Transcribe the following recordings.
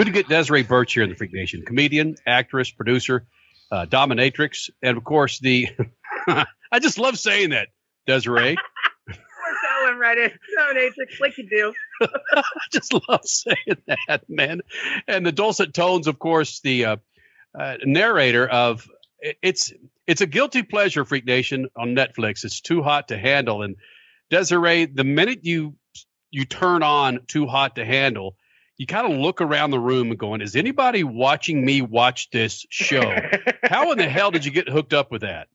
Good to get Desiree Burch here in the Freak Nation. Comedian, actress, producer, uh, dominatrix, and of course the. I just love saying that, Desiree. We're going right in. Dominatrix, like you do. I just love saying that, man. And the dulcet tones, of course, the uh, uh, narrator of it's it's a guilty pleasure, Freak Nation on Netflix. It's too hot to handle. And Desiree, the minute you you turn on too hot to handle, you kind of look around the room and going, "Is anybody watching me watch this show? How in the hell did you get hooked up with that?"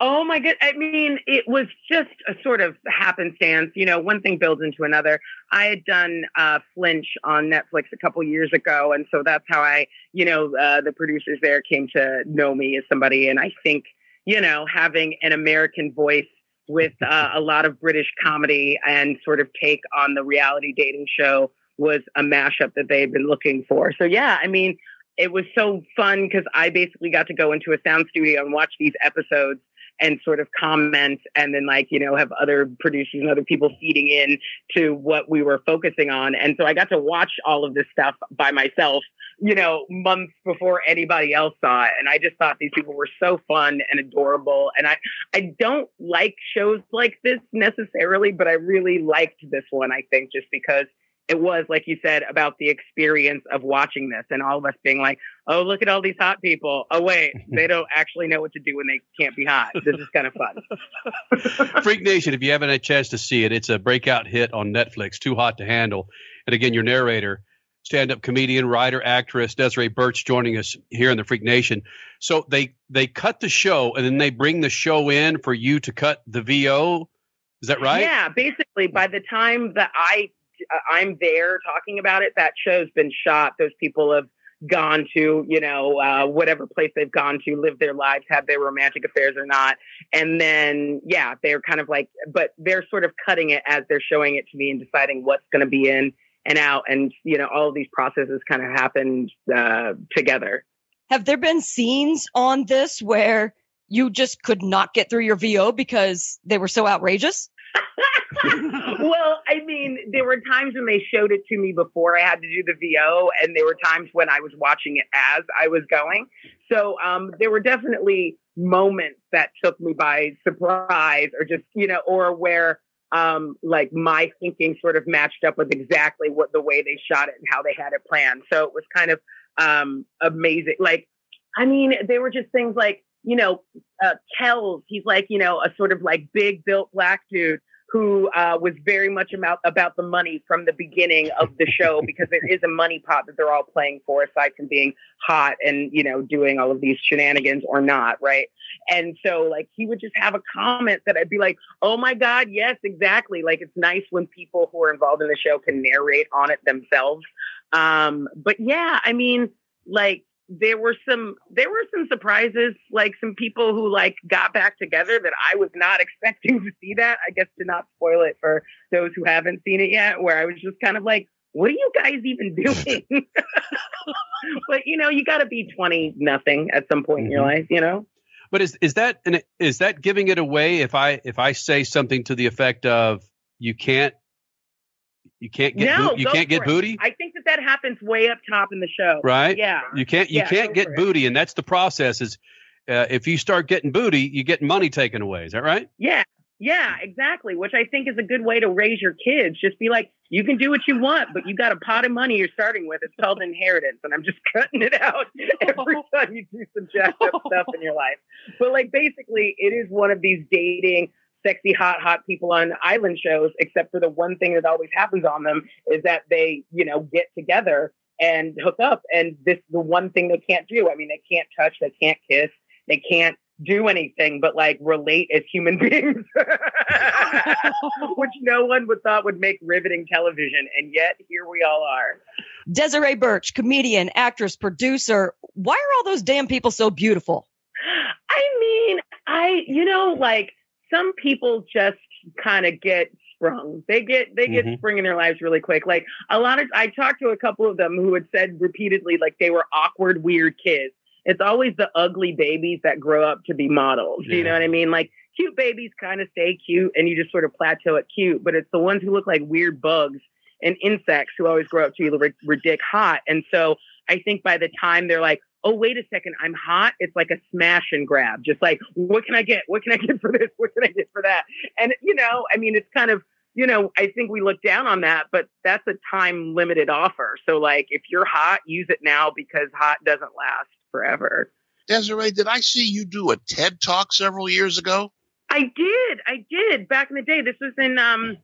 Oh my god! I mean, it was just a sort of happenstance. You know, one thing builds into another. I had done uh, Flinch on Netflix a couple years ago, and so that's how I, you know, uh, the producers there came to know me as somebody. And I think, you know, having an American voice with uh, a lot of British comedy and sort of take on the reality dating show was a mashup that they had been looking for. So yeah, I mean, it was so fun because I basically got to go into a sound studio and watch these episodes and sort of comment and then like you know have other producers and other people feeding in to what we were focusing on. And so i got to watch all of this stuff by myself you know months before anybody else saw it. And i just thought these people were so fun and adorable. And i i don't like shows like this necessarily but i really liked this one i think just because it was like you said about the experience of watching this and all of us being like oh look at all these hot people. Oh wait they don't actually know what to do when they can't be hot. This is kind of fun. Freak nation if you haven't had a chance to see it it's a breakout hit on netflix too hot to handle. And again your narrator stand-up comedian writer actress desiree burch joining us here in the freak nation. So they they cut the show and then they bring the show in for you to cut the vo is that right? Yeah basically by the time that i I'm there talking about it. That show's been shot. Those people have gone to, you know, uh, whatever place they've gone to, live their lives, have their romantic affairs or not. And then, yeah, they're kind of like, but they're sort of cutting it as they're showing it to me and deciding what's going to be in and out. And, you know, all of these processes kind of happened uh, together. Have there been scenes on this where you just could not get through your VO because they were so outrageous? well, I mean, there were times when they showed it to me before I had to do the VO, and there were times when I was watching it as I was going. So um, there were definitely moments that took me by surprise, or just you know, or where um, like my thinking sort of matched up with exactly what the way they shot it and how they had it planned. So it was kind of um, amazing. Like, I mean, they were just things like you know, uh, Kelz, he's like, you know, a sort of like big built black dude who uh, was very much about about the money from the beginning of the show because there is a money pot that they're all playing for aside from being hot and you know doing all of these shenanigans or not right? And so like he would just have a comment that i'd be like oh my god yes exactly. Like it's nice when people who are involved in the show can narrate on it themselves. Um but yeah i mean like there were some there were some surprises like some people who like got back together that i was not expecting to see that i guess to not spoil it for those who haven't seen it yet where i was just kind of like what are you guys even doing but you know you got to be 20 nothing at some point mm-hmm. in your mm-hmm. life you know but is is that is that giving it away if i if i say something to the effect of you can't you can't get no, bo- you can't get it. booty. I think that that happens way up top in the show. Right. Yeah. You can't you yeah, can't get booty, and that's the process. Is uh, if you start getting booty, you get money taken away. Is that right? Yeah. Yeah, exactly. Which I think is a good way to raise your kids. Just be like, you can do what you want, but you got a pot of money you're starting with. It's called inheritance, and I'm just cutting it out every time you do some jacked up stuff in your life. But like, basically, it is one of these dating sexy, hot, hot people on island shows, except for the one thing that always happens on them is that they, you know, get together and hook up. And this the one thing they can't do. I mean, they can't touch, they can't kiss, they can't do anything but like relate as human beings, which no one would thought would make riveting television. And yet here we all are. Desiree Burch, comedian, actress, producer. Why are all those damn people so beautiful? I mean, I, you know, like some people just kind of get sprung. They get they get mm-hmm. sprung in their lives really quick. Like a lot of I talked to a couple of them who had said repeatedly like they were awkward, weird kids. It's always the ugly babies that grow up to be models. Yeah. You know what I mean? Like cute babies kind of stay cute and you just sort of plateau at cute, but it's the ones who look like weird bugs and insects who always grow up to be ridiculous hot. And so I think by the time they're like, oh, wait a second, I'm hot, it's like a smash and grab. Just like, what can I get? What can I get for this? What can I get for that? And, you know, I mean, it's kind of, you know, I think we look down on that, but that's a time limited offer. So, like, if you're hot, use it now because hot doesn't last forever. Desiree, did I see you do a TED talk several years ago? I did. I did back in the day. This was in um,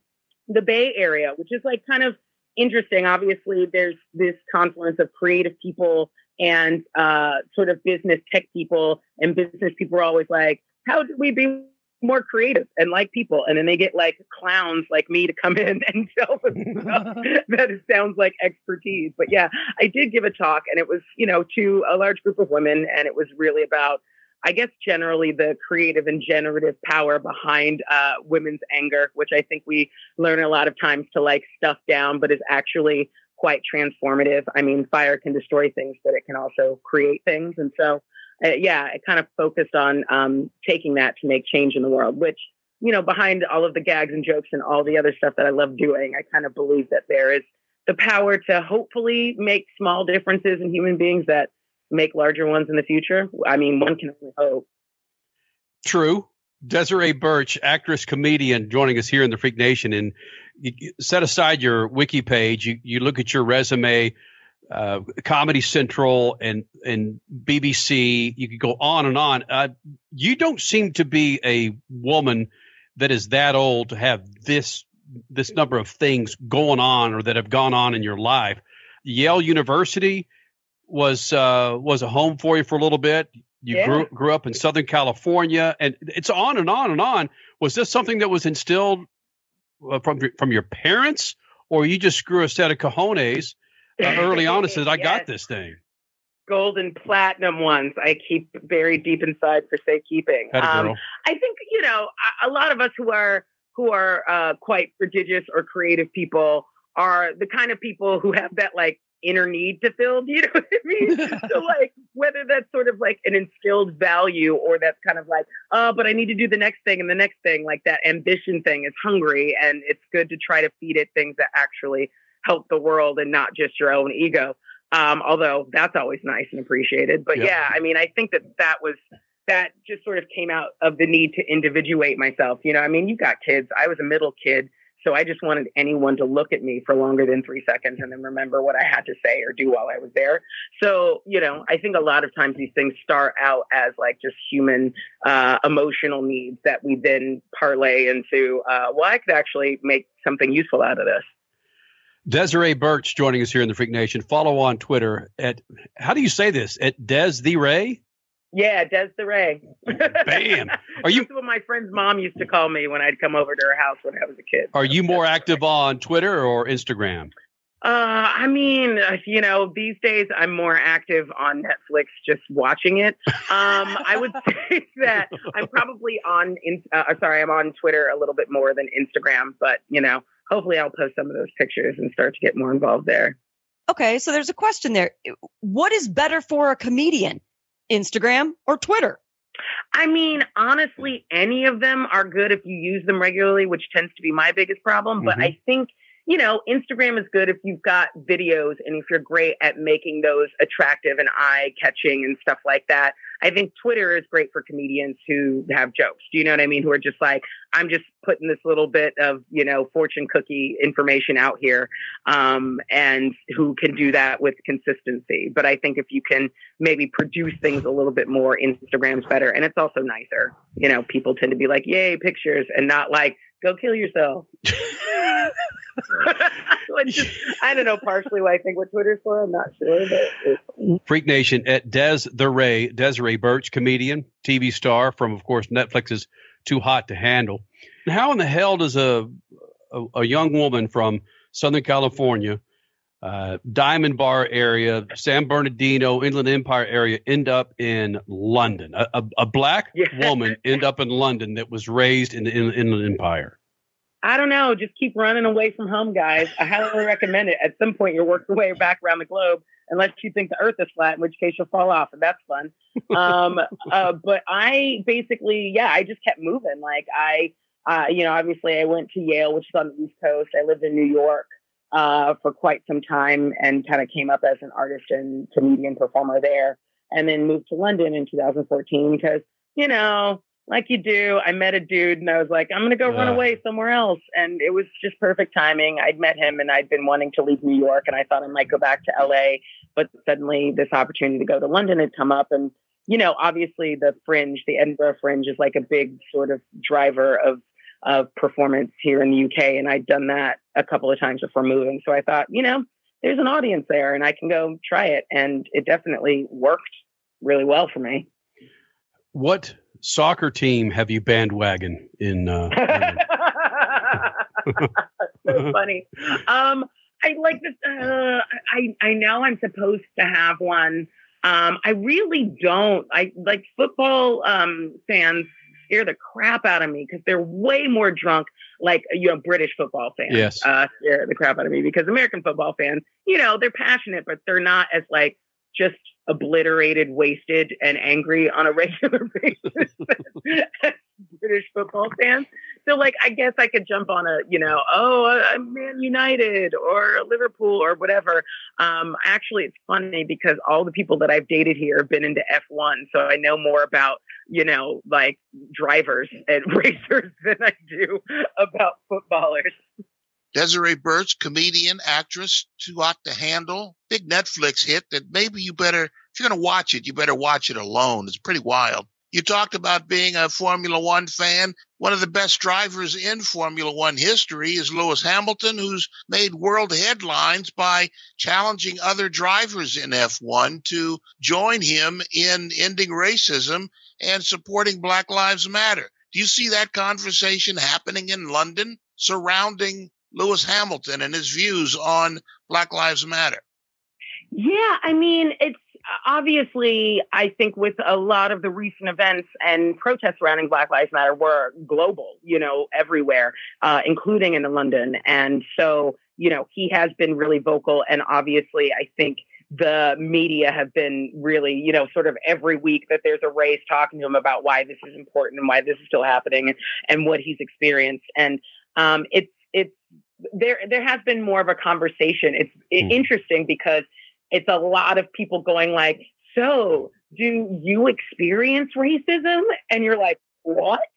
the Bay Area, which is like kind of interesting. Obviously, there's this confluence of creative people and uh, sort of business tech people, and business people are always like, how do we be more creative and like people? And then they get like clowns like me to come in and tell them stuff that it sounds like expertise. But yeah, I did give a talk, and it was, you know, to a large group of women, and it was really about I guess generally the creative and generative power behind uh, women's anger, which I think we learn a lot of times to like stuff down, but is actually quite transformative. I mean, fire can destroy things, but it can also create things. And so, uh, yeah, it kind of focused on um, taking that to make change in the world, which, you know, behind all of the gags and jokes and all the other stuff that I love doing, I kind of believe that there is the power to hopefully make small differences in human beings that make larger ones in the future. I mean, one can only hope. True. Desiree Burch, actress, comedian, joining us here in the Freak Nation. And you set aside your wiki page. You, you look at your resume, uh, Comedy Central and and BBC. You could go on and on. Uh, you don't seem to be a woman that is that old to have this this number of things going on or that have gone on in your life. Yale University was uh, was a home for you for a little bit. You yeah. grew grew up in Southern California, and it's on and on and on. Was this something that was instilled uh, from from your parents, or you just grew a set of cojones uh, early on and said, "I yes. got this thing"? Golden platinum ones I keep buried deep inside for safekeeping. Um, I think you know a, a, lot of us who are who are uh, quite prodigious or creative people are the kind of people who have that like inner need to fill. Do you know what I mean? so like whether that's sort of like an instilled value or that's kind of like, oh, but I need to do the next thing and the next thing, like that ambition thing is hungry and it's good to try to feed it things that actually help the world and not just your own ego. Um, although that's always nice and appreciated. But yep. yeah, I mean, I think that that was that just sort of came out of the need to individuate myself. You know, I mean, you got kids. I was a middle kid so I just wanted anyone to look at me for longer than three seconds and then remember what I had to say or do while I was there. So, you know, I think a lot of times these things start out as like just human uh, emotional needs that we then parlay into, uh, well, I could actually make something useful out of this. Desiree Burch joining us here in the Freak Nation. Follow on Twitter at, how do you say this? At Des the Ray? Yeah, Desiree. Bam. Are you? That's what my friend's mom used to call me when I'd come over to her house when I was a kid. Are you more active on Twitter or Instagram? Uh, I mean, uh, you know, these days I'm more active on Netflix, just watching it. Um, I would say that I'm probably on, in, uh, sorry, I'm on Twitter a little bit more than Instagram, but you know, hopefully I'll post some of those pictures and start to get more involved there. Okay, so there's a question there. What is better for a comedian? Instagram, or Twitter? I mean, honestly, any of them are good if you use them regularly, which tends to be my biggest problem. But mm-hmm. I think you know, Instagram is good if you've got videos and if you're great at making those attractive and eye catching and stuff like that. I think Twitter is great for comedians who have jokes. Do you know what I mean? Who are just like, I'm just putting this little bit of, you know, fortune cookie information out here, um, and who can do that with consistency. But I think if you can maybe produce things a little bit more, Instagram's better. And it's also nicer. You know, people tend to be like, yay, pictures, and not like, go kill yourself. just, I don't know partially why I think what Twitter's for. I'm not sure. But Freak Nation at Des the Ray, Desiree Burch, comedian, TV star from, of course, Netflix's Too Hot to Handle. How in the hell does a, a, a young woman from Southern California, uh, Diamond Bar area, San Bernardino, Inland Empire area end up in London? A, a, a black yeah. woman end up in London that was raised in the Inland Empire. I don't know. Just keep running away from home, guys. I highly recommend it. At some point, you'll work your way back around the globe, unless you think the Earth is flat, in which case you'll fall off, and that's fun. Um, uh, but I basically, yeah, I just kept moving. Like I, uh, you know, obviously I went to Yale, which is on the East Coast. I lived in New York. uh, for quite some time and kind of came up as an artist and comedian performer there. And then moved to London in 2014 because, you know, like you do, I met a dude and I was like, I'm going to go run away somewhere else. And it was just perfect timing. I'd met him and I'd been wanting to leave New York and I thought I might go back to LA. But suddenly this opportunity to go to London had come up. And, you know, obviously the fringe, the Edinburgh fringe is like a big sort of driver of of performance here in the UK. And I'd done that a couple of times before moving. So I thought, you know, there's an audience there and I can go try it. And it definitely worked really well for me. What soccer team have you bandwagon in? Uh, so funny. Um, I like this. Uh, I I know I'm supposed to have one. Um, I really don't. I like football um, fans scare the crap out of me because they're way more drunk. Like you know, British football fans Yes. uh, scare the crap out of me because American football fans, you know, they're passionate, but they're not as like just obliterated, wasted, and angry on a regular basis British football fans. So, like, I guess I could jump on a, you know, oh, uh, Man United or Liverpool or whatever. Um, actually, it's funny because all the people that I've dated here have been into F1, so I know more about, you know, like drivers and racers than I do about footballers. Desiree Burch comedian, actress, too hot to handle. Big Netflix hit that maybe you better, if you're going to watch it, you better watch it alone. It's pretty wild. You talked about being a Formula One fan. One of the best drivers in Formula One history is Lewis Hamilton, who's made world headlines by challenging other drivers in F1 to join him in ending racism and supporting Black Lives Matter. Do you see that conversation happening in London surrounding Lewis Hamilton and his views on Black Lives Matter? Yeah, I mean, it's obviously, I think with a lot of the recent events and protests surrounding Black Lives Matter were global, you know, everywhere, uh, including in London. And so, you know, he has been really vocal. And obviously, I think the media have been really, you know, sort of every week that there's a race talking to him about why this is important and why this is still happening and, and what he's experienced. And um, it's, it's, there, there has been more of a conversation. It's Hmm. interesting because it's a lot of people going like, so do you experience racism? And you're like, what?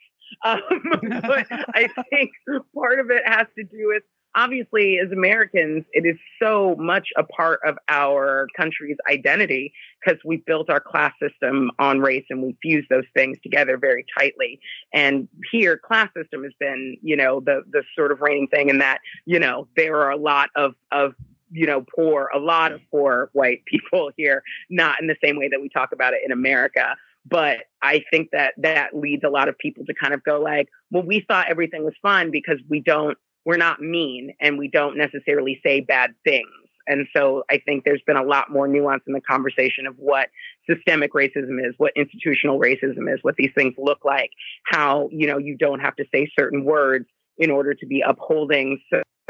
Um, but I think part of it has to do with obviously as Americans, it is so much a part of our country's identity because we built our class system on race and we fuse those things together very tightly. And here, class system has been, you know, the the sort of reigning thing in that, you know, there are a lot of of you know, poor, a lot of poor white people here, not in the same way that we talk about it in America. But I think that that leads a lot of people to kind of go like, well, we thought everything was fine because we don't, we're not mean and we don't necessarily say bad things. And so I think there's been a lot more nuance in the conversation of what systemic racism is, what institutional racism is, what these things look like, how, you know, you don't have to say certain words in order to be upholding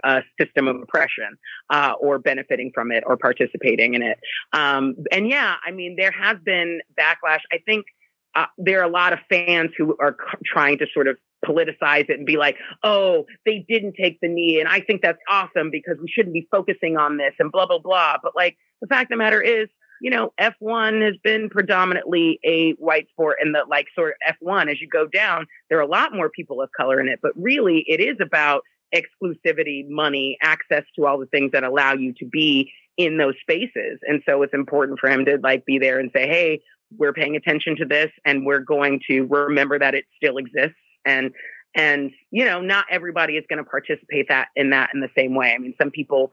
a system of oppression uh, or benefiting from it or participating in it. Um, and yeah, I mean, there has been backlash. I think there are a lot of fans who are trying to sort of politicize it and be like, oh, they didn't take the knee. And I think that's awesome because we shouldn't be focusing on this and blah, blah, blah. But like the fact of the matter is, you know, F1 has been predominantly a white sport and the like sort of F1 as you go down, there are a lot more people of color in it, but really it is about exclusivity, money, access to all the things that allow you to be in those spaces. And so it's important for him to like be there and say, Hey, we're paying attention to this and we're going to remember that it still exists. And and you know, not everybody is going to participate that in that in the same way. I mean, some people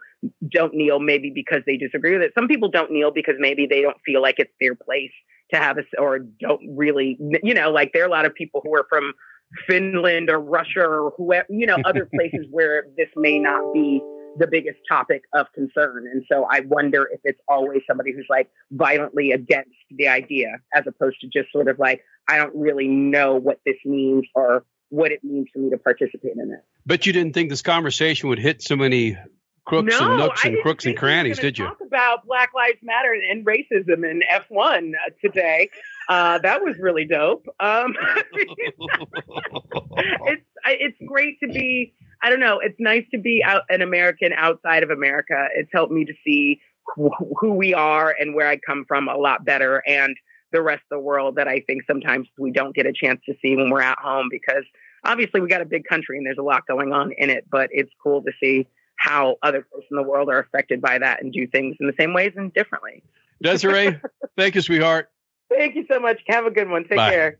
don't kneel maybe because they disagree with it. Some people don't kneel because maybe they don't feel like it's their place to have a or don't really you know, like there are a lot of people who are from Finland or Russia or whoever, you know, other places where this may not be the biggest topic of concern. And so I wonder if it's always somebody who's like violently against the idea as opposed to just sort of like, I don't really know what this means or what it means for me to participate in it. But you didn't think this conversation would hit so many crooks no, and nooks I and didn't crooks and think we were crannies, gonna did you? Talk about Black Lives Matter and racism in F1 uh, today. Uh, that was really dope. Um, it's it's great to be. I don't know. It's nice to be out an American outside of America. It's helped me to see wh- who we are and where I come from a lot better, and the rest of the world that I think sometimes we don't get a chance to see when we're at home because obviously we got a big country and there's a lot going on in it. But it's cool to see how other parts in the world are affected by that and do things in the same ways and differently. Desiree, thank you, sweetheart. Thank you so much. Have a good one. Take Bye. care.